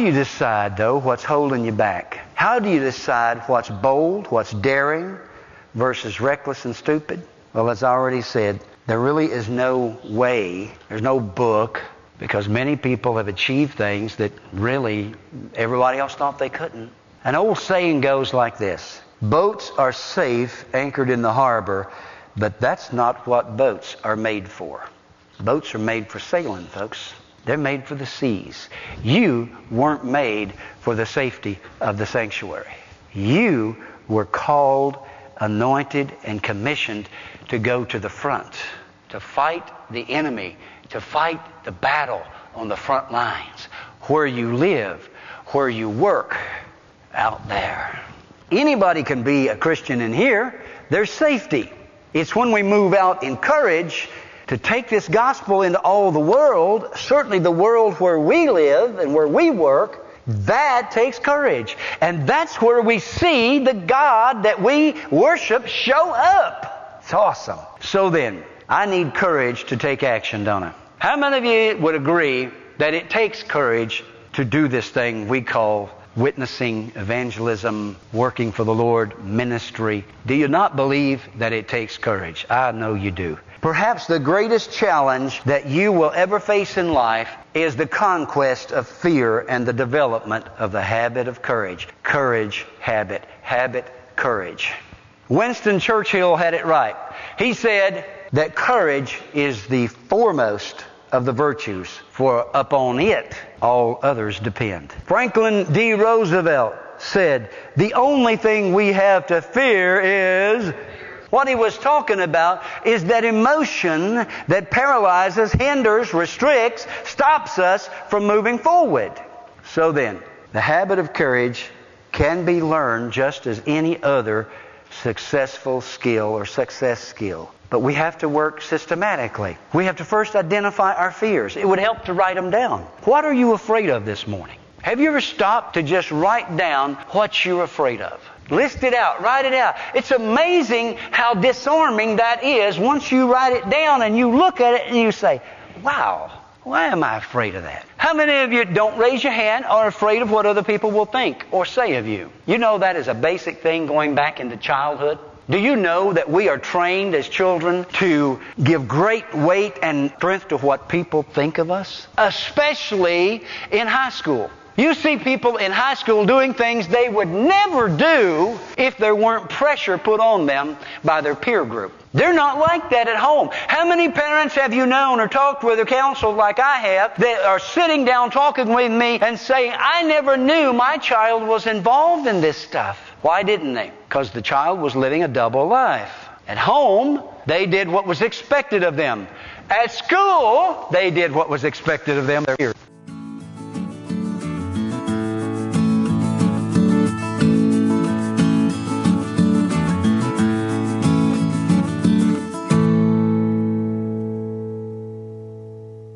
you decide, though, what's holding you back? How do you decide what's bold, what's daring, versus reckless and stupid? Well, as I already said, there really is no way, there's no book, because many people have achieved things that really everybody else thought they couldn't. An old saying goes like this Boats are safe anchored in the harbor, but that's not what boats are made for. Boats are made for sailing, folks. They're made for the seas. You weren't made for the safety of the sanctuary. You were called, anointed, and commissioned to go to the front, to fight the enemy, to fight the battle on the front lines, where you live, where you work, out there. Anybody can be a Christian in here. There's safety. It's when we move out in courage to take this gospel into all the world, certainly the world where we live and where we work, that takes courage. And that's where we see the God that we worship show up. It's awesome. So then, I need courage to take action, don't I? How many of you would agree that it takes courage to do this thing we call witnessing, evangelism, working for the Lord, ministry? Do you not believe that it takes courage? I know you do. Perhaps the greatest challenge that you will ever face in life is the conquest of fear and the development of the habit of courage. Courage, habit, habit, courage. Winston Churchill had it right. He said that courage is the foremost of the virtues, for upon it all others depend. Franklin D. Roosevelt said, The only thing we have to fear is what he was talking about is that emotion that paralyzes, hinders, restricts, stops us from moving forward. So then, the habit of courage can be learned just as any other successful skill or success skill. But we have to work systematically. We have to first identify our fears. It would help to write them down. What are you afraid of this morning? Have you ever stopped to just write down what you're afraid of? List it out, write it out. It's amazing how disarming that is once you write it down and you look at it and you say, wow, why am I afraid of that? How many of you don't raise your hand are afraid of what other people will think or say of you? You know that is a basic thing going back into childhood. Do you know that we are trained as children to give great weight and strength to what people think of us? Especially in high school. You see people in high school doing things they would never do if there weren't pressure put on them by their peer group. They're not like that at home. How many parents have you known or talked with or counseled like I have that are sitting down talking with me and saying, I never knew my child was involved in this stuff? Why didn't they? Because the child was living a double life. At home, they did what was expected of them. At school, they did what was expected of them.